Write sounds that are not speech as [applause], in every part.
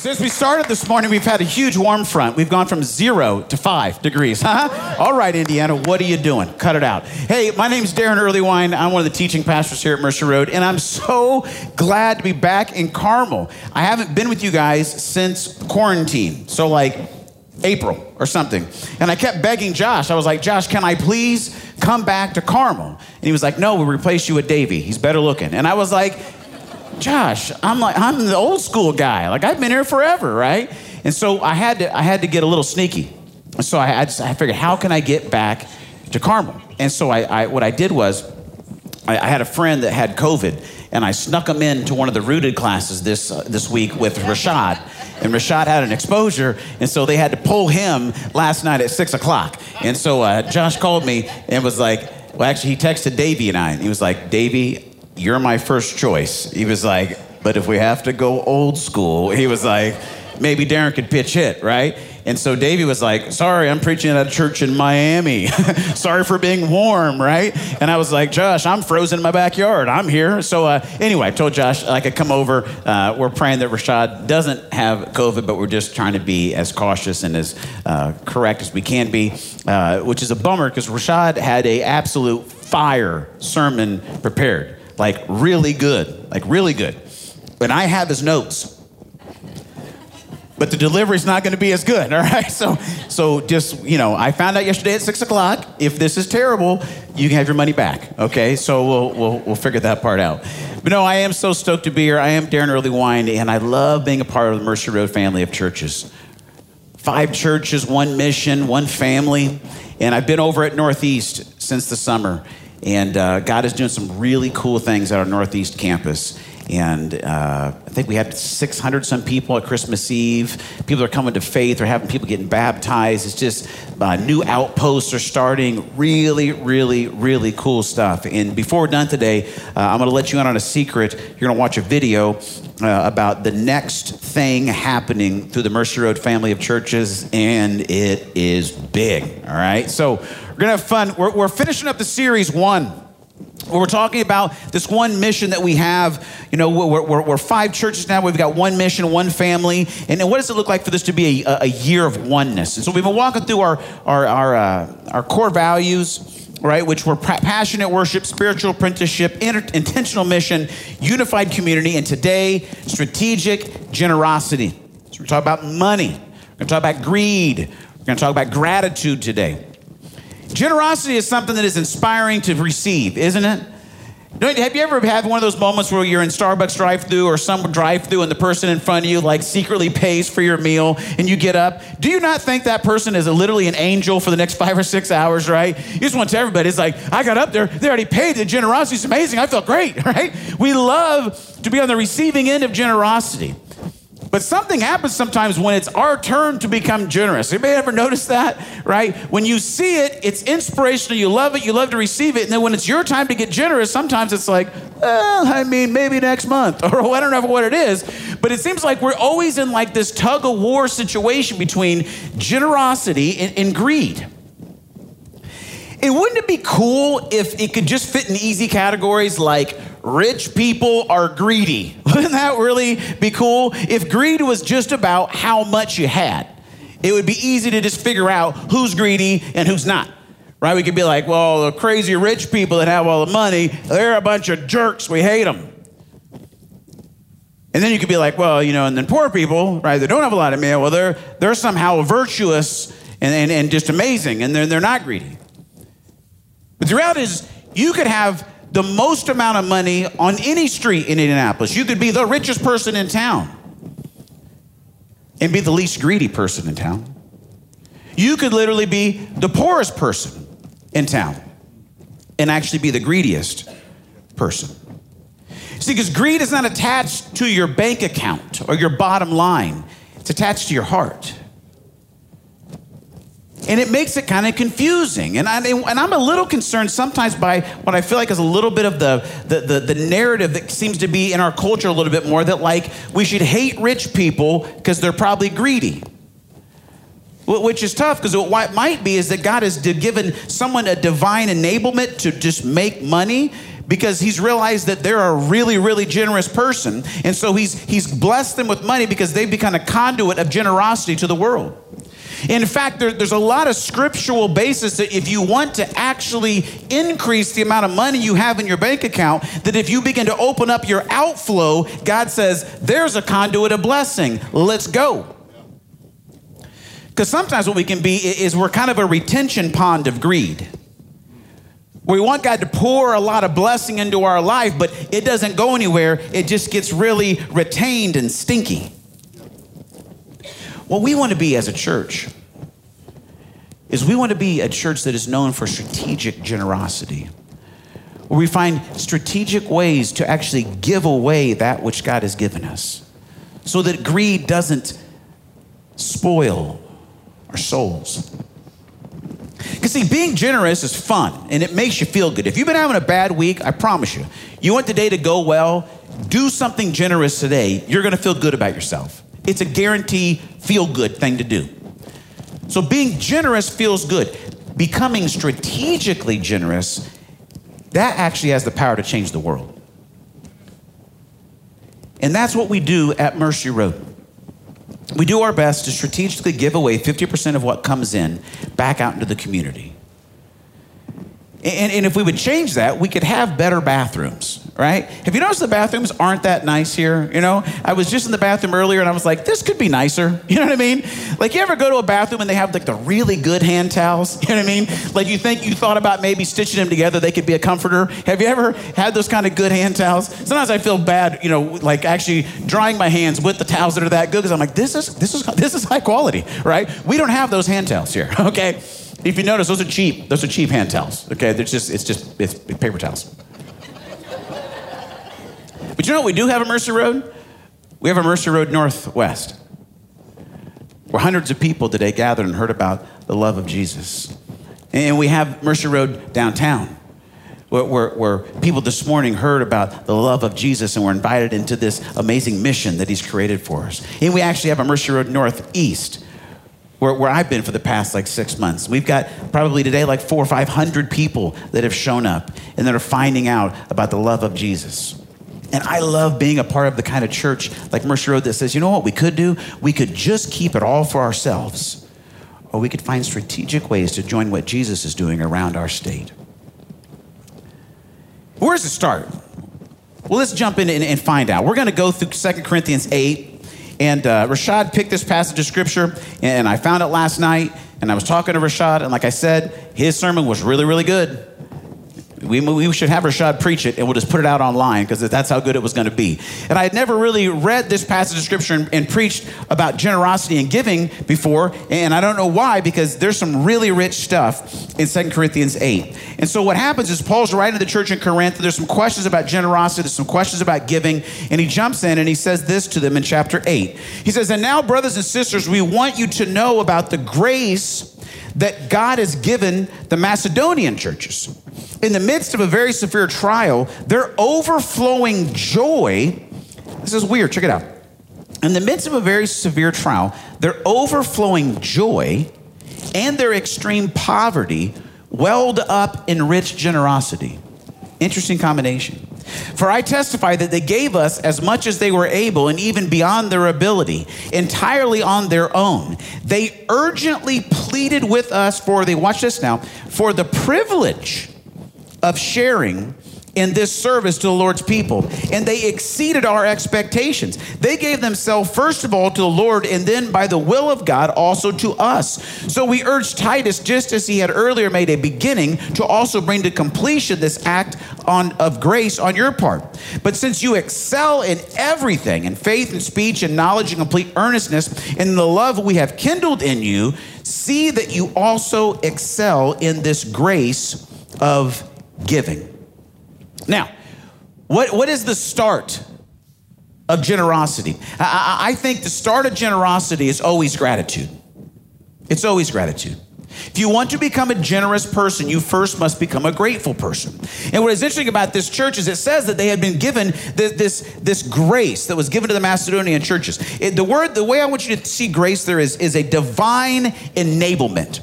Since we started this morning, we've had a huge warm front. We've gone from zero to five degrees. [laughs] Huh? All right, Indiana, what are you doing? Cut it out. Hey, my name's Darren Earlywine. I'm one of the teaching pastors here at Mercy Road, and I'm so glad to be back in Carmel. I haven't been with you guys since quarantine, so like April or something. And I kept begging Josh. I was like, Josh, can I please come back to Carmel? And he was like, No, we'll replace you with Davey. He's better looking. And I was like, Josh, I'm like, I'm the old school guy. Like I've been here forever, right? And so I had to, I had to get a little sneaky. So I, I, just, I figured, how can I get back to Carmel? And so I, I what I did was, I, I, had a friend that had COVID, and I snuck him into one of the rooted classes this uh, this week with Rashad. And Rashad had an exposure, and so they had to pull him last night at six o'clock. And so uh, Josh called me and was like, well, actually, he texted Davey and I, and he was like, Davey, you're my first choice. He was like, but if we have to go old school, he was like, maybe Darren could pitch hit, right? And so Davey was like, sorry, I'm preaching at a church in Miami. [laughs] sorry for being warm, right? And I was like, Josh, I'm frozen in my backyard. I'm here. So uh, anyway, I told Josh I could come over. Uh, we're praying that Rashad doesn't have COVID, but we're just trying to be as cautious and as uh, correct as we can be, uh, which is a bummer because Rashad had a absolute fire sermon prepared like really good, like really good. And I have his notes. But the delivery's not to be as good, [laughs] all right? So, so just, you know, I found out yesterday at six o'clock, if this is terrible, you can have your money back, okay? So we'll, we'll, we'll figure that part out. But no, I am so stoked to be here. I am Darren Early Earlywine, and I love being a part of the Mercy Road family of churches. Five churches, one mission, one family. And I've been over at Northeast since the summer. And uh, God is doing some really cool things at our Northeast campus. And uh, I think we had 600 some people at Christmas Eve. People are coming to faith. We're having people getting baptized. It's just uh, new outposts are starting. Really, really, really cool stuff. And before we're done today, uh, I'm going to let you in on a secret. You're going to watch a video uh, about the next thing happening through the Mercy Road family of churches, and it is big. All right. So going to have fun. We're, we're finishing up the series one we're talking about this one mission that we have. You know, we're, we're, we're, five churches now. We've got one mission, one family. And, what does it look like for this to be a, a year of oneness? And so we've been walking through our, our, our, uh, our core values, right, which were passionate worship, spiritual apprenticeship, inter- intentional mission, unified community, and today, strategic generosity. So we're talking about money. We're going to talk about greed. We're going to talk about gratitude today. Generosity is something that is inspiring to receive, isn't it? Have you ever had one of those moments where you're in Starbucks drive-through or some drive-through and the person in front of you like secretly pays for your meal and you get up? Do you not think that person is literally an angel for the next five or six hours, right? You just want to everybody, it's like, I got up there, they already paid, the generosity is amazing, I felt great, [laughs] right? We love to be on the receiving end of generosity. But something happens sometimes when it's our turn to become generous. Anybody ever notice that? Right? When you see it, it's inspirational. You love it. You love to receive it. And then when it's your time to get generous, sometimes it's like, well, I mean, maybe next month, [laughs] or I don't know what it is. But it seems like we're always in like this tug of war situation between generosity and, and greed. And wouldn't it be cool if it could just fit in easy categories like rich people are greedy. [laughs] Wouldn't that really be cool? If greed was just about how much you had, it would be easy to just figure out who's greedy and who's not. Right? We could be like, well, the crazy rich people that have all the money, they're a bunch of jerks. We hate them. And then you could be like, well, you know, and then poor people, right, they don't have a lot of money, well, they're, they're somehow virtuous and, and, and just amazing, and they're, they're not greedy. But the reality is, you could have the most amount of money on any street in Indianapolis. You could be the richest person in town and be the least greedy person in town. You could literally be the poorest person in town and actually be the greediest person. See, because greed is not attached to your bank account or your bottom line, it's attached to your heart and it makes it kind of confusing. And, I, and I'm a little concerned sometimes by what I feel like is a little bit of the, the, the, the narrative that seems to be in our culture a little bit more that, like, we should hate rich people because they're probably greedy. Which is tough because what might be is that God has given someone a divine enablement to just make money, because he's realized that they're a really, really generous person. And so he's, he's blessed them with money because they've become a conduit of generosity to the world. In fact, there, there's a lot of scriptural basis that if you want to actually increase the amount of money you have in your bank account, that if you begin to open up your outflow, God says, there's a conduit of blessing. Let's go. Because sometimes what we can be is we're kind of a retention pond of greed. We want God to pour a lot of blessing into our life, but it doesn't go anywhere. It just gets really retained and stinky. What we want to be as a church is we want to be a church that is known for strategic generosity, where we find strategic ways to actually give away that which God has given us so that greed doesn't spoil our souls. Because, see, being generous is fun and it makes you feel good. If you've been having a bad week, I promise you, you want the day to go well, do something generous today. You're going to feel good about yourself. It's a guarantee, feel good thing to do. So being generous feels good. Becoming strategically generous, that actually has the power to change the world. And that's what we do at Mercy Road. We do our best to strategically give away 50% of what comes in back out into the community. And, and, if we would change that, we could have better bathrooms, right? Have you noticed the bathrooms aren't that nice here? You know, I was just in the bathroom earlier and I was like, this could be nicer. [laughs] You know what I mean? Like, you ever go to a bathroom and they have like the really good hand towels? [laughs] You know what I mean? Like, you think you thought about maybe stitching them together, they could be a comforter. Have you ever had those kind of good hand towels? Sometimes I feel bad, you know, like actually drying my hands with the towels that are that good because I'm like, this is, this is, this is high quality, right? We don't have those hand towels here, [laughs] okay? If you notice, those are cheap. Those are cheap hand towels. Okay, they're just it's just it's paper towels. But you know what we do have a Mercy Road? We have a Mercy Road Northwest, where hundreds of people today gathered and heard about the love of Jesus. And we have Mercy Road downtown, where, where, where, people this morning heard about the love of Jesus and were invited into this amazing mission that He's created for us. And we actually have a Mercy Road Northeast, where, where I've been for the past like six months. We've got probably today like four or 500 people that have shown up and that are finding out about the love of Jesus. And I love being a part of the kind of church like Mercy Road that says, you know what we could do? We could just keep it all for ourselves, or we could find strategic ways to join what Jesus is doing around our state. Where does it start? Well, let's jump in and, and find out. We're going to go through 2 Corinthians 8, and uh, Rashad picked this passage of scripture, and I found it last night. And I was talking to Rashad, and like I said, his sermon was really, really good. We, we should have Rashad preach it and we'll just put it out online because that's how good it was going to be. And I had never really read this passage of scripture and, and, preached about generosity and giving before. And I don't know why because there's some really rich stuff in Second Corinthians 8. And so what happens is Paul's writing to the church in Corinth. There's some questions about generosity, there's some questions about giving. And he jumps in and he says this to them in chapter 8. He says, And now, brothers and sisters, we want you to know about the grace that God has given the Macedonian churches. In the midst of a very severe trial, their overflowing joy, this is weird, check it out. In the midst of a very severe trial, their overflowing joy and their extreme poverty welled up in rich generosity. Interesting combination. For I testify that they gave us as much as they were able and even beyond their ability, entirely on their own. They urgently pleaded with us for the, watch this now, for the privilege of sharing in this service to the Lord's people. And they exceeded our expectations. They gave themselves, first of all, to the Lord, and then by the will of God, also to us. So we urge Titus, just as he had earlier made a beginning, to also bring to completion this act on, of grace on your part. But since you excel in everything, in faith and speech and knowledge and complete earnestness, in the love we have kindled in you, see that you also excel in this grace of giving. Now, what, what is the start of generosity? I, I think the start of generosity is always gratitude. It's always gratitude. If you want to become a generous person, you first must become a grateful person. And what is interesting about this church is it says that they had been given this, this, this grace that was given to the Macedonian churches. It, the word, the way I want you to see grace there is, is a divine enablement.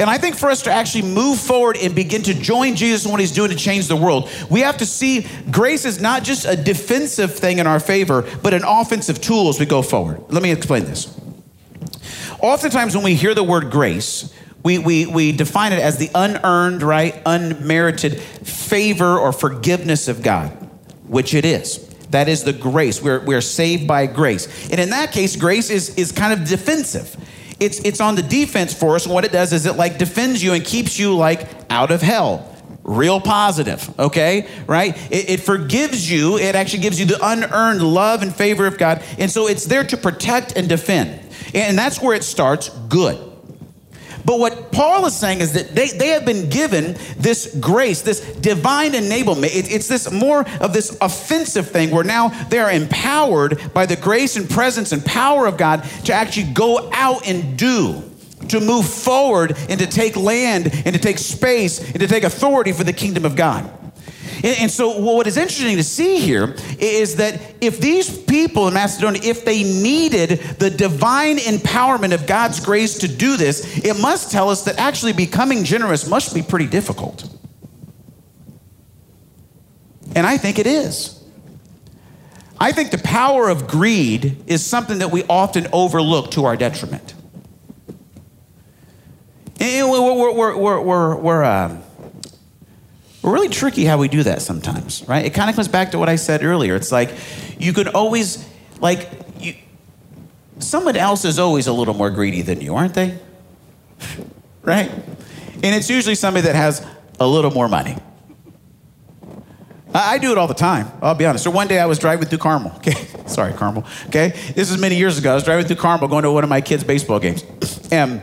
And I think for us to actually move forward and begin to join Jesus in what he's doing to change the world, we have to see grace is not just a defensive thing in our favor, but an offensive tool as we go forward. Let me explain this. Oftentimes, when we hear the word grace, we, we, we define it as the unearned, right, unmerited favor or forgiveness of God, which it is. That is the grace. We're, we're saved by grace. And in that case, grace is, is kind of defensive it's it's on the defense for us. And what it does is it like defends you and keeps you like out of hell. Real positive, okay? Right? It, it forgives you. It actually gives you the unearned love and favor of God. And so it's there to protect and defend. And that's where it starts good. But what Paul is saying is that they, they have been given this grace, this divine enablement. It, it's this more of this offensive thing where now they are empowered by the grace and presence and power of God to actually go out and do, to move forward and to take land and to take space and to take authority for the kingdom of God. And, and, so, what is interesting to see here is that if these people in Macedonia, if they needed the divine empowerment of God's grace to do this, it must tell us that actually becoming generous must be pretty difficult. And I think it is. I think the power of greed is something that we often overlook to our detriment. And we're, we're, we're, we're, we're um, we're really tricky how we do that sometimes, right? It kind of comes back to what I said earlier. It's like you could always, like, you, someone else is always a little more greedy than you, aren't they? [laughs] right? And it's usually somebody that has a little more money. I, I do it all the time. I'll be honest. So one day I was driving through Carmel. Okay, [laughs] sorry, Carmel. Okay, this is many years ago. I was driving through Carmel, going to one of my kids' baseball games, [clears throat] and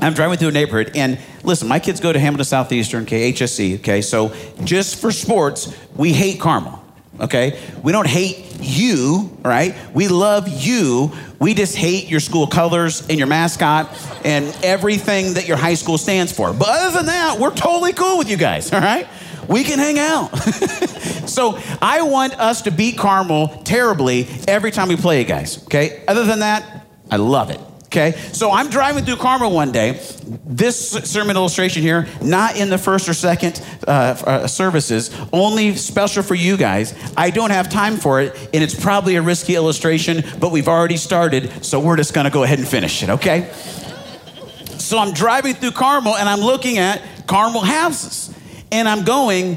I'm driving through a neighborhood, and listen, my kids go to Hamilton Southeastern, okay, HSE, okay, so just for sports, we hate Carmel, okay? We don't hate you, right? We love you. We just hate your school colors and your mascot and everything that your high school stands for. But other than that, we're totally cool with you guys, all right? We can hang out. [laughs] so I want us to beat Carmel terribly every time we play, you guys, okay? Other than that, I love it. Okay, so I'm driving through Carmel one day. This sermon illustration here, not in the first or second uh, uh, services, only special for you guys. I don't have time for it, and it's probably a risky illustration, but we've already started, so we're just gonna go ahead and finish it, okay? So I'm driving through Carmel and I'm looking at Carmel houses, and I'm going,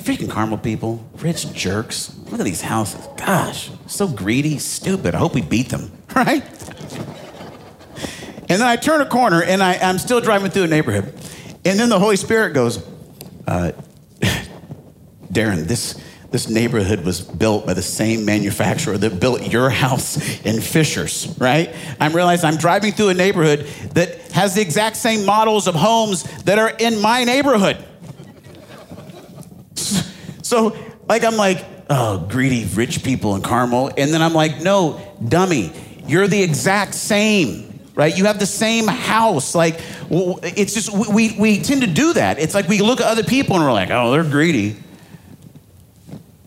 freaking Carmel people, rich jerks. Look at these houses. Gosh, so greedy, stupid. I hope we beat them, [laughs] right? And then I turn a corner and I, am still driving through a neighborhood. And then the Holy Spirit goes, uh, [laughs] Darren, this, this neighborhood was built by the same manufacturer that built your house in Fishers, right? I'm realizing I'm driving through a neighborhood that has the exact same models of homes that are in my neighborhood. [laughs] So, like, I'm like, oh, greedy rich people in Carmel. And then I'm like, no, dummy, you're the exact same right? You have the same house. Like, it's just, we, we tend to do that. It's like we look at other people and we're like, oh, they're greedy.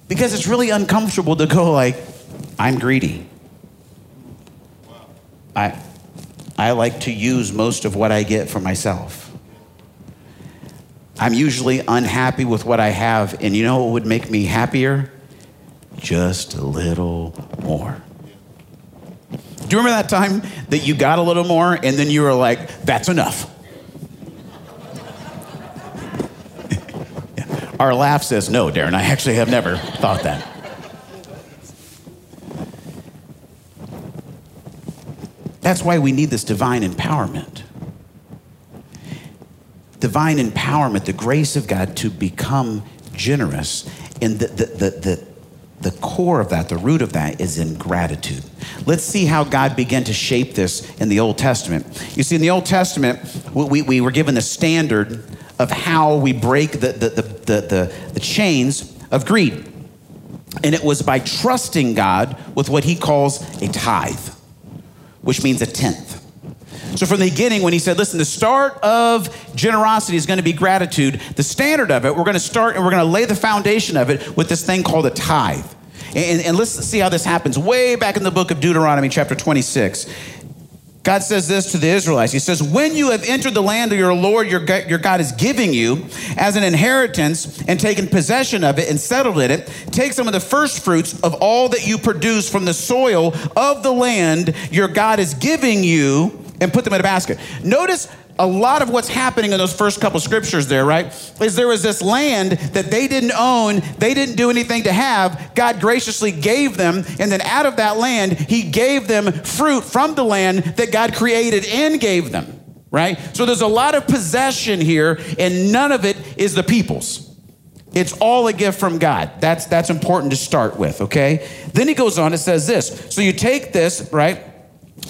Because it's really uncomfortable to go, like, I'm greedy. I, I like to use most of what I get for myself. I'm usually unhappy with what I have, and you know what would make me happier? Just a little more. Do you remember that time that you got a little more and then you were like, that's enough? [laughs] Our laugh says, no, Darren, I actually have never thought that. That's why we need this divine empowerment. Divine empowerment, the grace of God to become generous. And the, the, the, the the core of that, the root of that, is in gratitude. Let's see how God began to shape this in the Old Testament. You see, in the Old Testament, we, we were given the standard of how we break the, the, the, the, the chains of greed. And it was by trusting God with what he calls a tithe, which means a tenth. So, from the beginning, when he said, listen, the start of generosity is going to be gratitude, the standard of it, we're going to start and we're going to lay the foundation of it with this thing called a tithe. And, and let's see how this happens way back in the book of Deuteronomy, chapter 26. God says this to the Israelites. He says, When you have entered the land of your Lord, your your God is giving you as an inheritance and taken possession of it and settled in it, take some of the first fruits of all that you produce from the soil of the land your God is giving you and put them in a basket. Notice a lot of what's happening in those first couple scriptures there, right? Is there was this land that they didn't own, they didn't do anything to have. God graciously gave them, and then out of that land, He gave them fruit from the land that God created and gave them, right? So there's a lot of possession here, and none of it is the people's. It's all a gift from God. That's that's important to start with, okay? Then he goes on, it says this. So you take this, right?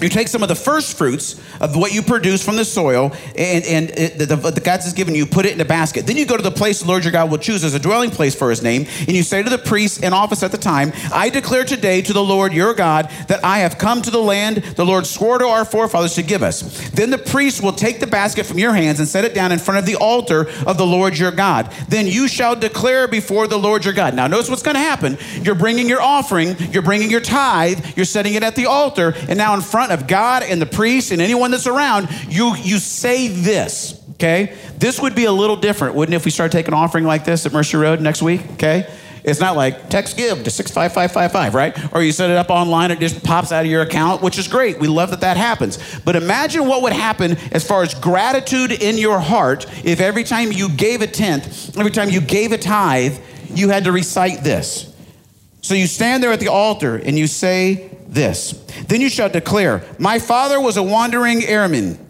You take some of the first fruits of what you produce from the soil, and, and it, the, the, the God has given you, put it in a basket. Then you go to the place the Lord your God will choose as a dwelling place for his name, and you say to the priest in office at the time, I declare today to the Lord your God that I have come to the land the Lord swore to our forefathers to give us. Then the priest will take the basket from your hands and set it down in front of the altar of the Lord your God. Then you shall declare before the Lord your God. Now, notice what's going to happen. You're bringing your offering, you're bringing your tithe, you're setting it at the altar, and now in front front of God and the priest and anyone that's around, you, you say this, okay? This would be a little different, wouldn't it, if we start taking an offering like this at Mercy Road next week, okay? It's not like text give to 65555, right? Or you set it up online, it just pops out of your account, which is great. We love that that happens. But imagine what would happen as far as gratitude in your heart if every time you gave a tenth, every time you gave a tithe, you had to recite this. So you stand there at the altar and you say this. Then you shall declare, My father was a wandering Aramean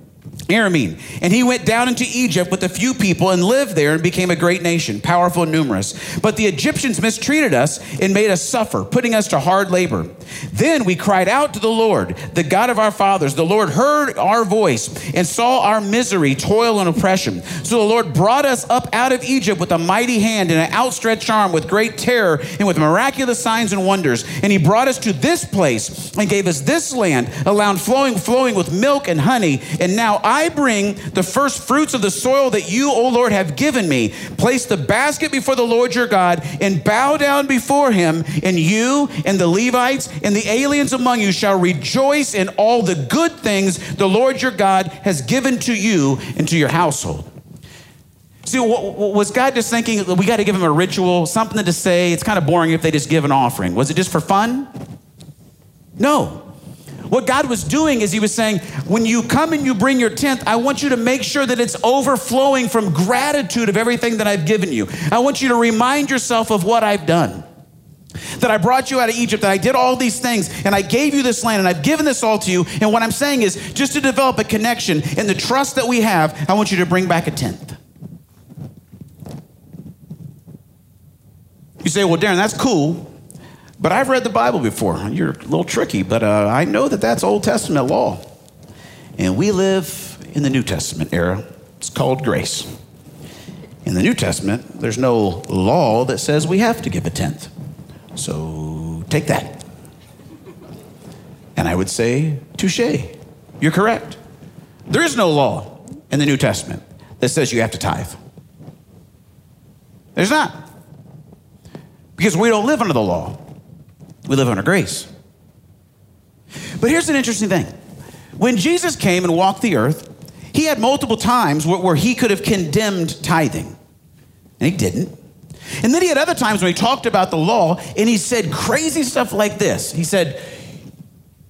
Aramean. And he went down into Egypt with a few people and lived there and became a great nation, powerful and numerous. But the Egyptians mistreated us and made us suffer, putting us to hard labor. Then we cried out to the Lord, the God of our fathers. The Lord heard our voice and saw our misery, toil, and oppression. So the Lord brought us up out of Egypt with a mighty hand and an outstretched arm, with great terror and with miraculous signs and wonders. And he brought us to this place and gave us this land, a land flowing, flowing with milk and honey. And now I I bring the first fruits of the soil that you, O Lord, have given me. Place the basket before the Lord your God and bow down before him, and you and the Levites and the aliens among you shall rejoice in all the good things the Lord your God has given to you and to your household. See, was God just thinking we got to give him a ritual, something to say? It's kind of boring if they just give an offering. Was it just for fun? No. What God was doing is He was saying, when you come and you bring your tenth, I want you to make sure that it's overflowing from gratitude of everything that I've given you. I want you to remind yourself of what I've done. That I brought you out of Egypt, that I did all these things, and I gave you this land, and I've given this all to you. And what I'm saying is, just to develop a connection and the trust that we have, I want you to bring back a tenth. You say, well, Darren, that's cool. But I've read the Bible before. You're a little tricky, but uh, I know that that's Old Testament law. And we live in the New Testament era. It's called grace. In the New Testament, there's no law that says we have to give a tenth. So take that. And I would say, touche. You're correct. There is no law in the New Testament that says you have to tithe. There's not. Because we don't live under the law. We live under grace. But here's an interesting thing. When Jesus came and walked the earth, he had multiple times where, he could have condemned tithing, and he didn't. And then he had other times when he talked about the law and he said crazy stuff like this. He said,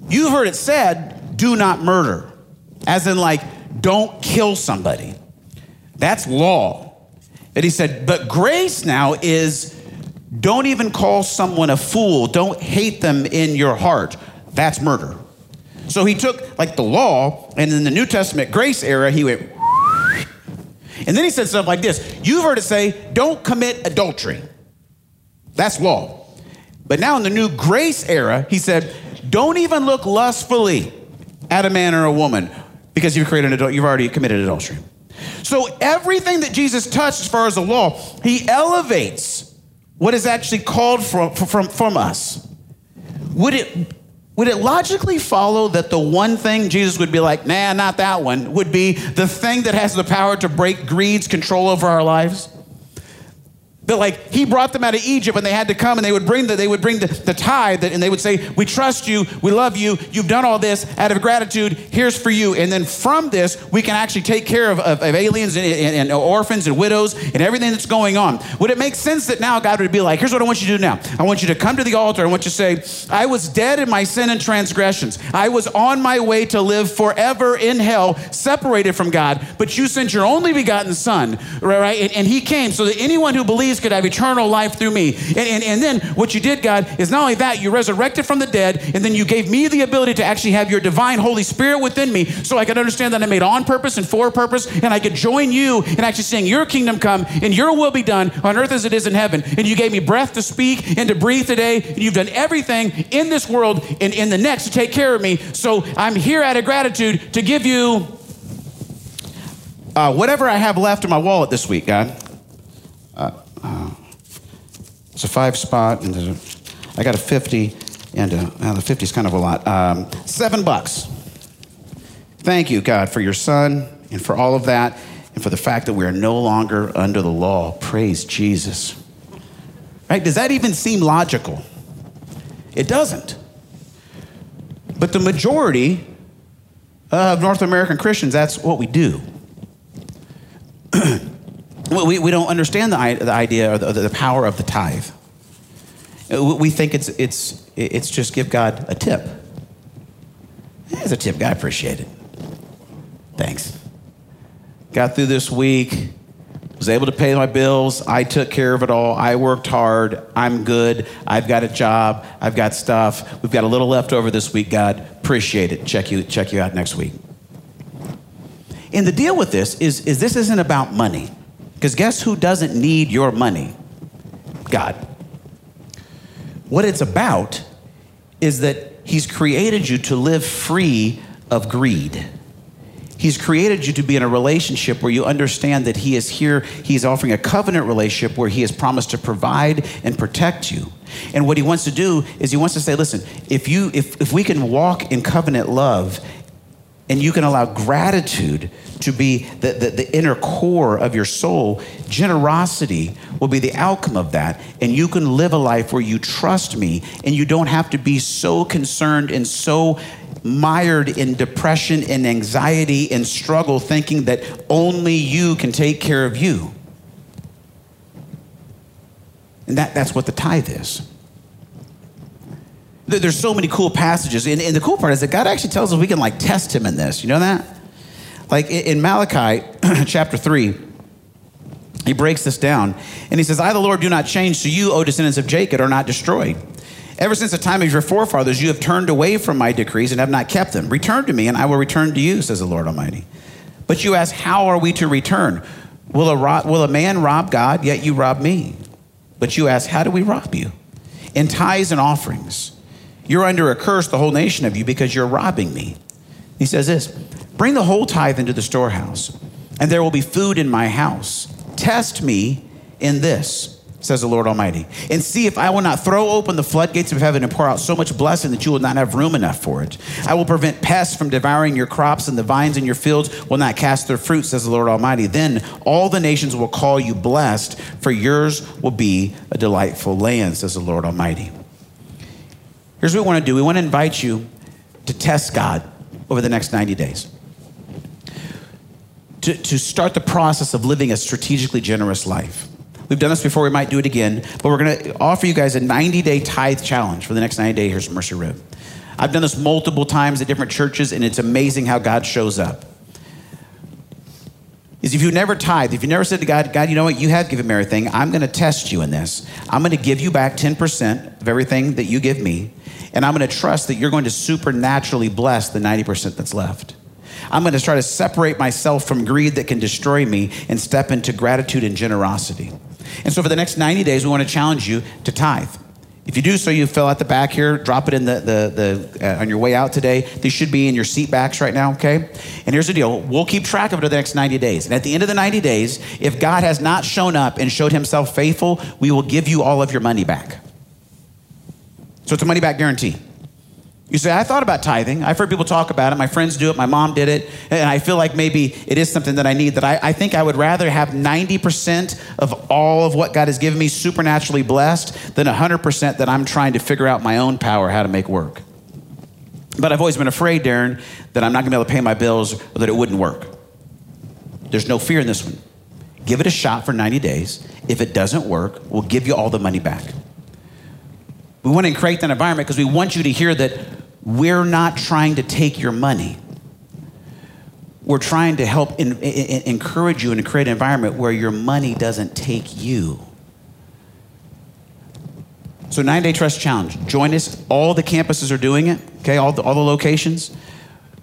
You've heard it said, do not murder, as in, like, don't kill somebody. That's law. And he said, But grace now is don't even call someone a fool. Don't hate them in your heart. That's murder. So he took like the law, and in the New Testament grace era, he went, and then he said stuff like this You've heard it say, don't commit adultery. That's law. But now in the new grace era, he said, don't even look lustfully at a man or a woman because you've created an adult, you've already committed adultery. So everything that Jesus touched as far as the law, he elevates what is actually called from, from, from us, would it, would it logically follow that the one thing Jesus would be like, nah, not that one, would be the thing that has the power to break greed's control over our lives? That like he brought them out of Egypt and they had to come and they would bring the they would bring the, the tithe and they would say, We trust you, we love you, you've done all this out of gratitude, here's for you. And then from this, we can actually take care of, of, of aliens and, and, and, orphans and widows and everything that's going on. Would it make sense that now God would be like, here's what I want you to do now. I want you to come to the altar, I want you to say, I was dead in my sin and transgressions. I was on my way to live forever in hell, separated from God, but you sent your only begotten son, right? And, and he came so that anyone who believes could have eternal life through me. And, and, and then what you did, God, is not only that, you resurrected from the dead, and then you gave me the ability to actually have your divine Holy Spirit within me so I could understand that I'm made on purpose and for purpose, and I could join you in actually saying, Your kingdom come and your will be done on earth as it is in heaven. And you gave me breath to speak and to breathe today, and you've done everything in this world and in the next to take care of me. So I'm here out of gratitude to give you uh, whatever I have left in my wallet this week, God. Uh, uh, it's a five spot, and a, I got a 50, and a, well, the 50 is kind of a lot. Um, seven bucks. Thank you, God, for your son and for all of that, and for the fact that we are no longer under the law. Praise Jesus. Right? Does that even seem logical? It doesn't. But the majority of North American Christians, that's what we do. [clears throat] we, we don't understand the, the idea or the, the power of the tithe. Uh, we think it's, it's, it's just give God a tip. It's a tip, God, I appreciate it. Thanks. Got through this week, was able to pay my bills. I took care of it all. I worked hard. I'm good. I've got a job. I've got stuff. We've got a little left over this week, God. Appreciate it. Check you, check you out next week. And the deal with this is, is this isn't about money. Because guess who doesn't need your money? God. What it's about is that He's created you to live free of greed. He's created you to be in a relationship where you understand that He is here. He's offering a covenant relationship where He has promised to provide and protect you. And what He wants to do is He wants to say, listen, if, you, if, if we can walk in covenant love and you can allow gratitude to be the, the, the, inner core of your soul, generosity will be the outcome of that. And you can live a life where you trust me and you don't have to be so concerned and so mired in depression and anxiety and struggle, thinking that only you can take care of you. And that, that's what the tithe is. There's so many cool passages. And, and, the cool part is that God actually tells us we can like test him in this. You know that? Like in Malachi [clears throat] chapter 3, he breaks this down and he says, I, the Lord, do not change, so you, O descendants of Jacob, are not destroyed. Ever since the time of your forefathers, you have turned away from my decrees and have not kept them. Return to me, and I will return to you, says the Lord Almighty. But you ask, How are we to return? Will a, will a man rob God? Yet you rob me. But you ask, How do we rob you? In tithes and offerings. You're under a curse, the whole nation of you, because you're robbing me. He says this Bring the whole tithe into the storehouse, and there will be food in my house. Test me in this, says the Lord Almighty, and see if I will not throw open the floodgates of heaven and pour out so much blessing that you will not have room enough for it. I will prevent pests from devouring your crops, and the vines in your fields will not cast their fruit, says the Lord Almighty. Then all the nations will call you blessed, for yours will be a delightful land, says the Lord Almighty. Here's what we want to do we want to invite you to test God over the next 90 days. To, to start the process of living a strategically generous life. We've done this before, we might do it again, but we're going to offer you guys a 90 day tithe challenge for the next 90 days Here's Mercy Road. I've done this multiple times at different churches, and it's amazing how God shows up. Is if you've never tithe, if you never said to God, God, you know what, you have given me everything, I'm going to test you in this. I'm going to give you back 10% of everything that you give me, and I'm going to trust that you're going to supernaturally bless the 90% that's left. I'm going to try to separate myself from greed that can destroy me and step into gratitude and generosity. And so, for the next 90 days, we want to challenge you to tithe. If you do so, you fill out the back here, drop it in the, the, the uh, on your way out today. These should be in your seat backs right now, okay? And here's the deal we'll keep track of it for the next 90 days. And at the end of the 90 days, if God has not shown up and showed himself faithful, we will give you all of your money back. So it's a money back guarantee. You say, I thought about tithing. I've heard people talk about it. My friends do it. My mom did it. And I feel like maybe it is something that I need. That I, I think I would rather have 90% of all of what God has given me supernaturally blessed than 100% that I'm trying to figure out my own power how to make work. But I've always been afraid, Darren, that I'm not going to be able to pay my bills or that it wouldn't work. There's no fear in this one. Give it a shot for 90 days. If it doesn't work, we'll give you all the money back. We want to create that environment because we want you to hear that we're not trying to take your money. We're trying to help in, in, encourage you and create an environment where your money doesn't take you. So, nine day trust challenge. Join us. All the campuses are doing it, okay? All the, all the locations.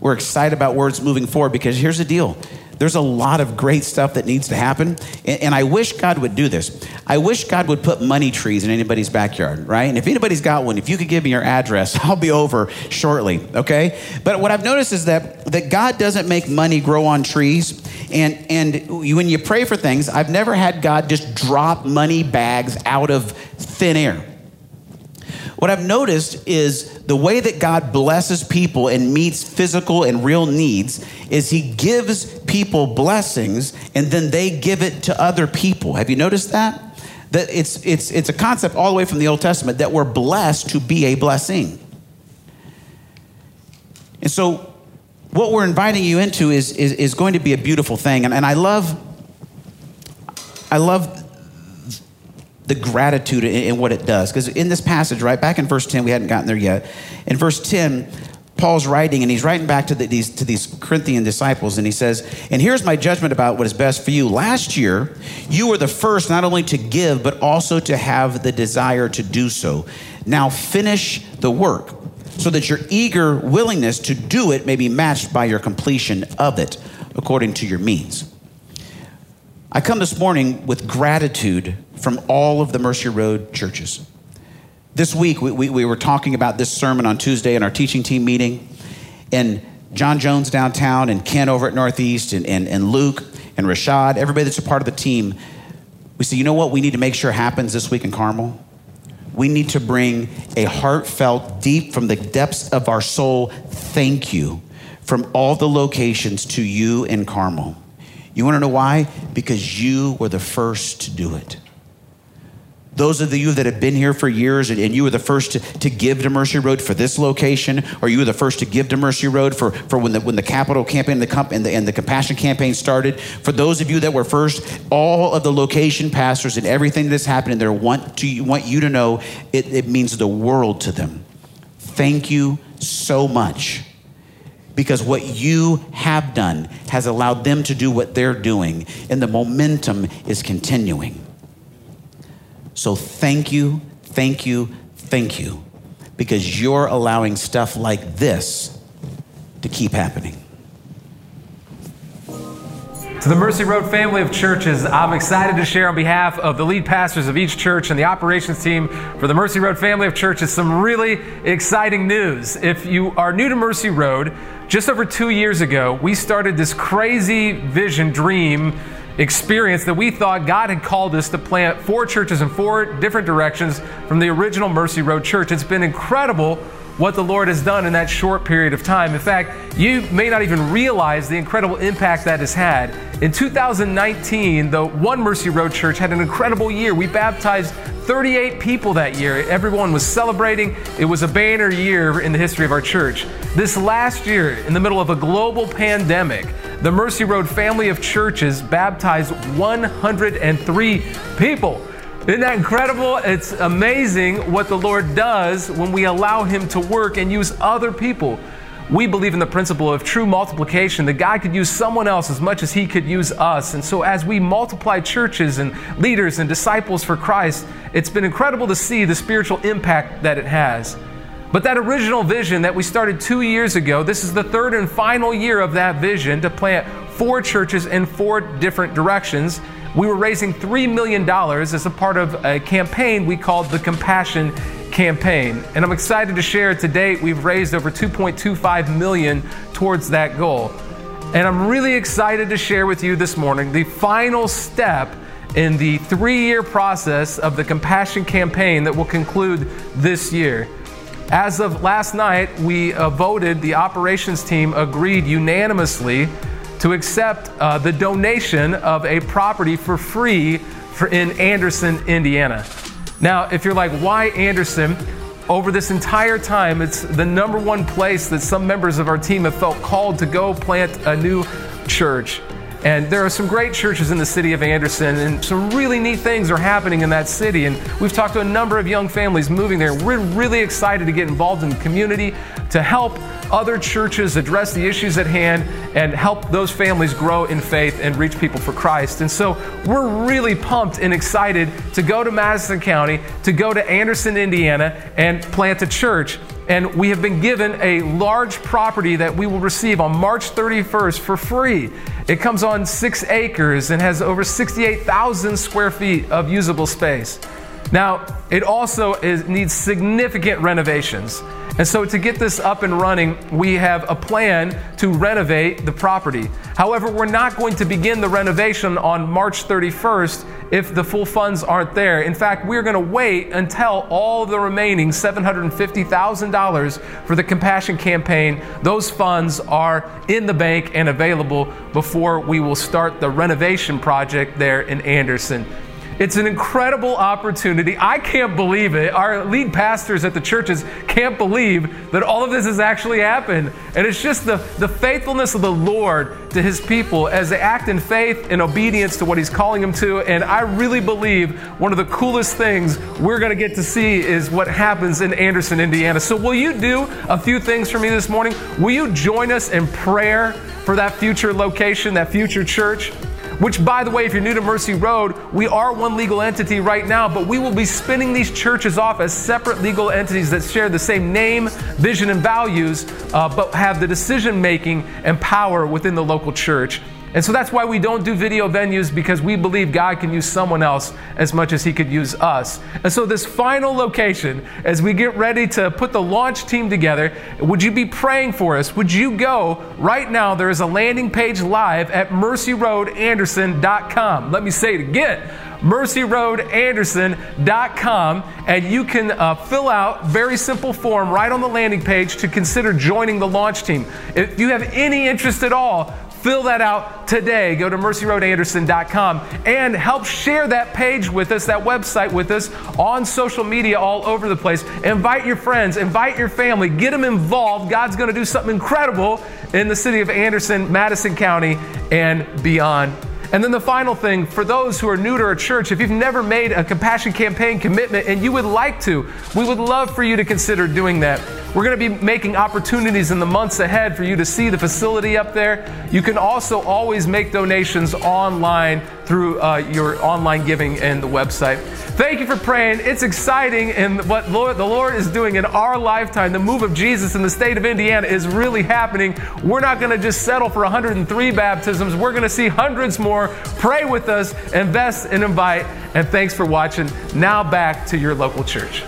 We're excited about where it's moving forward because here's the deal there's a lot of great stuff that needs to happen. And, and, I wish God would do this. I wish God would put money trees in anybody's backyard, right? And if anybody's got one, if you could give me your address, [laughs] I'll be over shortly, okay? But what I've noticed is that, that God doesn't make money grow on trees. And, and when you pray for things, I've never had God just drop money bags out of thin air. What I've noticed is the way that God blesses people and meets physical and real needs is He gives people blessings and then they give it to other people. Have you noticed that? That it's, it's, it's a concept all the way from the Old Testament that we're blessed to be a blessing. And so, what we're inviting you into is, is, is going to be a beautiful thing. And, and I love, I love the gratitude in, what it does. Because in this passage, right back in verse 10, we hadn't gotten there yet. In verse 10, Paul's writing, and he's writing back to, the, these, to these Corinthian disciples, and he says, And here's my judgment about what is best for you. Last year, you were the first not only to give, but also to have the desire to do so. Now finish the work, so that your eager willingness to do it may be matched by your completion of it, according to your means. I come this morning with gratitude from all of the Mercy Road churches. This week, we, we, we, were talking about this sermon on Tuesday in our teaching team meeting. And John Jones downtown, and Ken over at Northeast, and, and, and Luke, and Rashad, everybody that's a part of the team, we said, you know what we need to make sure happens this week in Carmel? We need to bring a heartfelt, deep from the depths of our soul, thank you from all the locations to you in Carmel. You want to know why? Because you were the first to do it. Those of you that have been here for years and, you were the first to, to give to Mercy Road for this location, or you were the first to give to Mercy Road for, for when, the, when the capital campaign and the, and, the, and the compassion campaign started. For those of you that were first, all of the location pastors and everything that's happening there want, to, want you to know it, it means the world to them. Thank you so much because what you have done has allowed them to do what they're doing, and the momentum is continuing. So, thank you, thank you, thank you, because you're allowing stuff like this to keep happening. To the Mercy Road family of churches, I'm excited to share on behalf of the lead pastors of each church and the operations team for the Mercy Road family of churches some really exciting news. If you are new to Mercy Road, just over two years ago, we started this crazy vision, dream, experience that we thought God had called us to plant four churches in four different directions from the original Mercy Road Church. It's been incredible what the Lord has done in that short period of time. In fact, you may not even realize the incredible impact that has had. In 2019, the One Mercy Road Church had an incredible year. We baptized 38 people that year. Everyone was celebrating. It was a banner year in the history of our church. This last year, in the middle of a global pandemic, the Mercy Road family of churches baptized 103 people. Isn't that incredible? It's amazing what the Lord does when we allow Him to work and use other people. We believe in the principle of true multiplication, that God could use someone else as much as He could use us. And so, as we multiply churches and leaders and disciples for Christ, it's been incredible to see the spiritual impact that it has. But that original vision that we started two years ago, this is the third and final year of that vision to plant four churches in four different directions we were raising $3 million as a part of a campaign we called the Compassion Campaign. And I'm excited to share today we've raised over 2.25 million towards that goal. And I'm really excited to share with you this morning the final step in the three year process of the Compassion Campaign that will conclude this year. as of last night, we uh, voted, the operations team agreed unanimously to accept uh, the donation of a property for free for, in Anderson, Indiana. Now, if you're like, why Anderson? Over this entire time, it's the number one place that some members of our team have felt called to go plant a new church. And there are some great churches in the city of Anderson, and some really neat things are happening in that city. And we've talked to a number of young families moving there. We're really excited to get involved in the community to help other churches address the issues at hand and help those families grow in faith and reach people for Christ. And so we're really pumped and excited to go to Madison County, to go to Anderson, Indiana, and plant a church. And we have been given a large property that we will receive on March 31st for free. It comes on six acres and has over 68,000 square feet of usable space. Now, it also is, needs significant renovations. And so, to get this up and running, we have a plan to renovate the property. However, we're not going to begin the renovation on March 31st if the full funds aren't there. In fact, we're going to wait until all the remaining $750,000 for the Compassion Campaign, those funds are in the bank and available before we will start the renovation project there in Anderson. It's an incredible opportunity. I can't believe it. Our lead pastors at the churches can't believe that all of this has actually happened. And it's just the, the faithfulness of the Lord to his people as they act in faith and obedience to what he's calling them to. And I really believe one of the coolest things we're going to get to see is what happens in Anderson, Indiana. So, will you do a few things for me this morning? Will you join us in prayer for that future location, that future church? Which, by the way, if you're new to Mercy Road, we are one legal entity right now, but we will be spinning these churches off as separate legal entities that share the same name, vision, and values, uh, but have the decision making and power within the local church. And so that's why we don't do video venues because we believe God can use someone else as much as He could use us. And so, this final location, as we get ready to put the launch team together, would you be praying for us? Would you go right now? There is a landing page live at mercyroadanderson.com. Let me say it again mercyroadanderson.com and you can uh, fill out very simple form right on the landing page to consider joining the launch team if you have any interest at all Fill that out today. Go to mercyroadanderson.com and help share that page with us, that website with us on social media all over the place. Invite your friends, invite your family, get them involved. God's going to do something incredible in the city of Anderson, Madison County, and beyond. And then the final thing for those who are new to our church, if you've never made a compassion campaign commitment and you would like to, we would love for you to consider doing that. We're going to be making opportunities in the months ahead for you to see the facility up there. You can also always make donations online through uh, your online giving and the website. Thank you for praying. It's exciting, and what Lord, the Lord is doing in our lifetime, the move of Jesus in the state of Indiana is really happening. We're not going to just settle for 103 baptisms, we're going to see hundreds more. Pray with us, invest, and invite. And thanks for watching. Now back to your local church.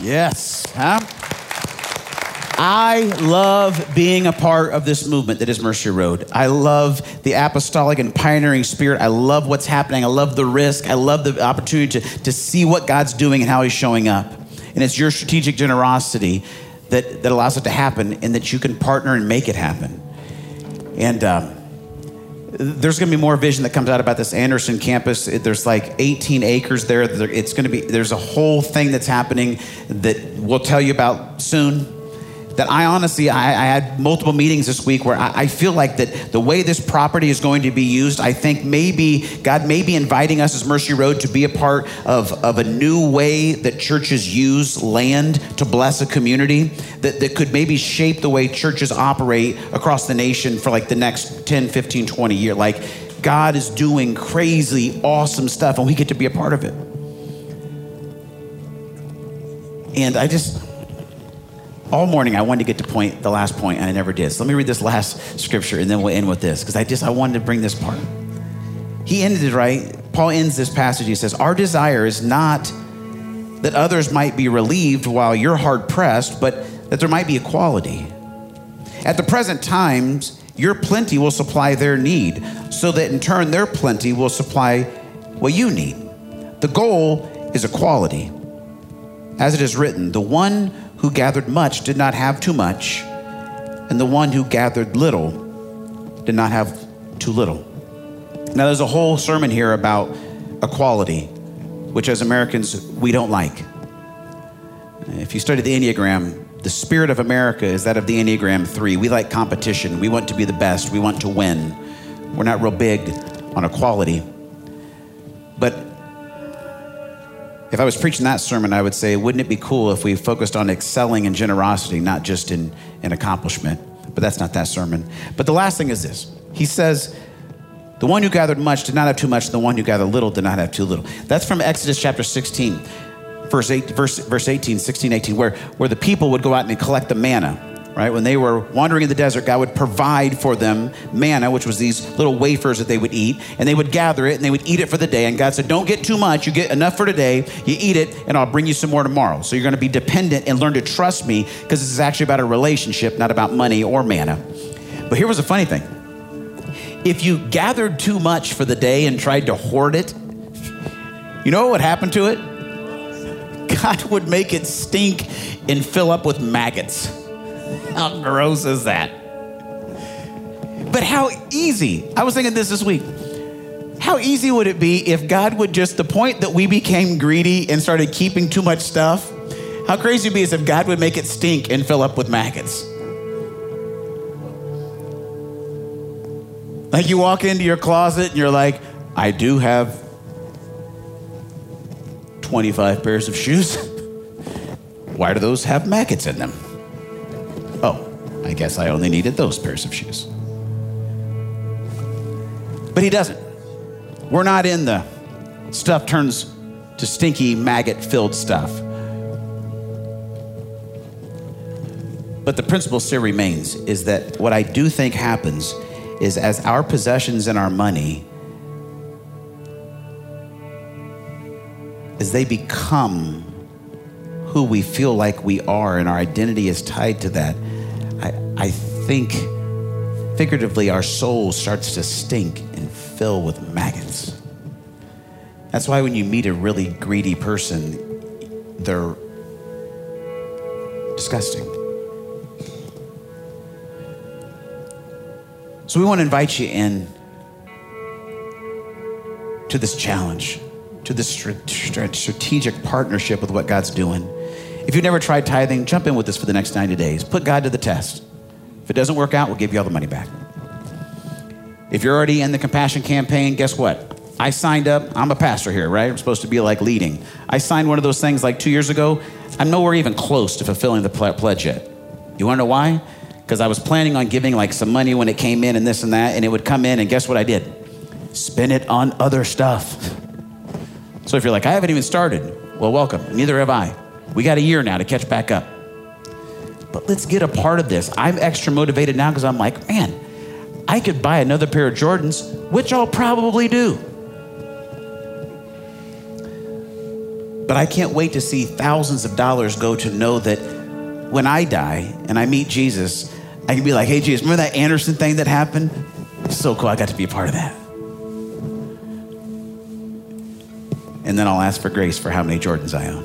Yes. Huh? I love being a part of this movement that is Mercy Road. I love the apostolic and pioneering spirit. I love what's happening. I love the risk. I love the opportunity to, to see what God's doing and how He's showing up. And it's your strategic generosity that, that allows it to happen and that you can partner and make it happen. And um, there's going to be more vision that comes out about this Anderson campus. There's like 18 acres there. It's going to be, there's a whole thing that's happening that we'll tell you about soon that I honestly, I, I, had multiple meetings this week where I, I, feel like that the way this property is going to be used, I think maybe God may be inviting us as Mercy Road to be a part of, of a new way that churches use land to bless a community that, that could maybe shape the way churches operate across the nation for like the next 10, 15, 20 years. Like God is doing crazy, awesome stuff and we get to be a part of it. And I just, all morning I wanted to get to point the last point and I never did. So let me read this last scripture and then we'll end with this because I just I wanted to bring this part. He ended it right. Paul ends this passage. He says, "Our desire is not that others might be relieved while you're hard pressed, but that there might be equality. At the present times, your plenty will supply their need, so that in turn their plenty will supply what you need. The goal is equality. As it is written, the one who gathered much did not have too much, and the one who gathered little did not have too little. Now, there's a whole sermon here about equality, which as Americans, we don't like. If you study the Enneagram, the spirit of America is that of the Enneagram 3. We like competition. We want to be the best. We want to win. We're not real big on equality. But if I was preaching that sermon, I would say, wouldn't it be cool if we focused on excelling in generosity, not just in, in accomplishment? But that's not that sermon. But the last thing is this He says, the one who gathered much did not have too much, and the one who gathered little did not have too little. That's from Exodus chapter 16, verse, 8, verse, verse 18, 16, 18, where, where the people would go out and collect the manna right? When they were wandering in the desert, God would provide for them manna, which was these little wafers that they would eat, and they would gather it and they would eat it for the day. And God said, Don't get too much. You get enough for today. You eat it, and I'll bring you some more tomorrow. So you're going to be dependent and learn to trust me because this is actually about a relationship, not about money or manna. But here was a funny thing if you gathered too much for the day and tried to hoard it, you know what would happen to it? God would make it stink and fill up with maggots. How gross is that? But how easy, I was thinking this this week. How easy would it be if God would just, the point that we became greedy and started keeping too much stuff, how crazy would be is if God would make it stink and fill up with maggots? Like you walk into your closet and you're like, I do have 25 pairs of shoes. [laughs] Why do those have maggots in them? I guess I only needed those pairs of shoes. But he doesn't. We're not in the stuff turns to stinky, maggot filled stuff. But the principle still remains is that what I do think happens is as our possessions and our money, as they become who we feel like we are and our identity is tied to that, I think figuratively our soul starts to stink and fill with maggots. That's why when you meet a really greedy person, they're disgusting. So we want to invite you in to this challenge, to this strategic partnership with what God's doing. If you've never tried tithing, jump in with us for the next 90 days. Put God to the test. If it doesn't work out, we'll give you all the money back. If you're already in the compassion campaign, guess what? I signed up. I'm a pastor here, right? I'm supposed to be like leading. I signed one of those things like two years ago. I'm nowhere even close to fulfilling the pledge yet. You want to know why? Because I was planning on giving like some money when it came in and this and that, and it would come in, and guess what I did? Spend it on other stuff. So if you're like, I haven't even started, well, welcome. Neither have I. We got a year now to catch back up. But let's get a part of this. I'm extra motivated now because I'm like, man, I could buy another pair of Jordans, which I'll probably do. But I can't wait to see thousands of dollars go to know that when I die and I meet Jesus, I can be like, hey, Jesus, remember that Anderson thing that happened? So cool. I got to be a part of that. And then I'll ask for grace for how many Jordans I own.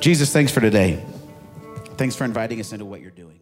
Jesus, thanks for today. Thanks for inviting us into what you're doing.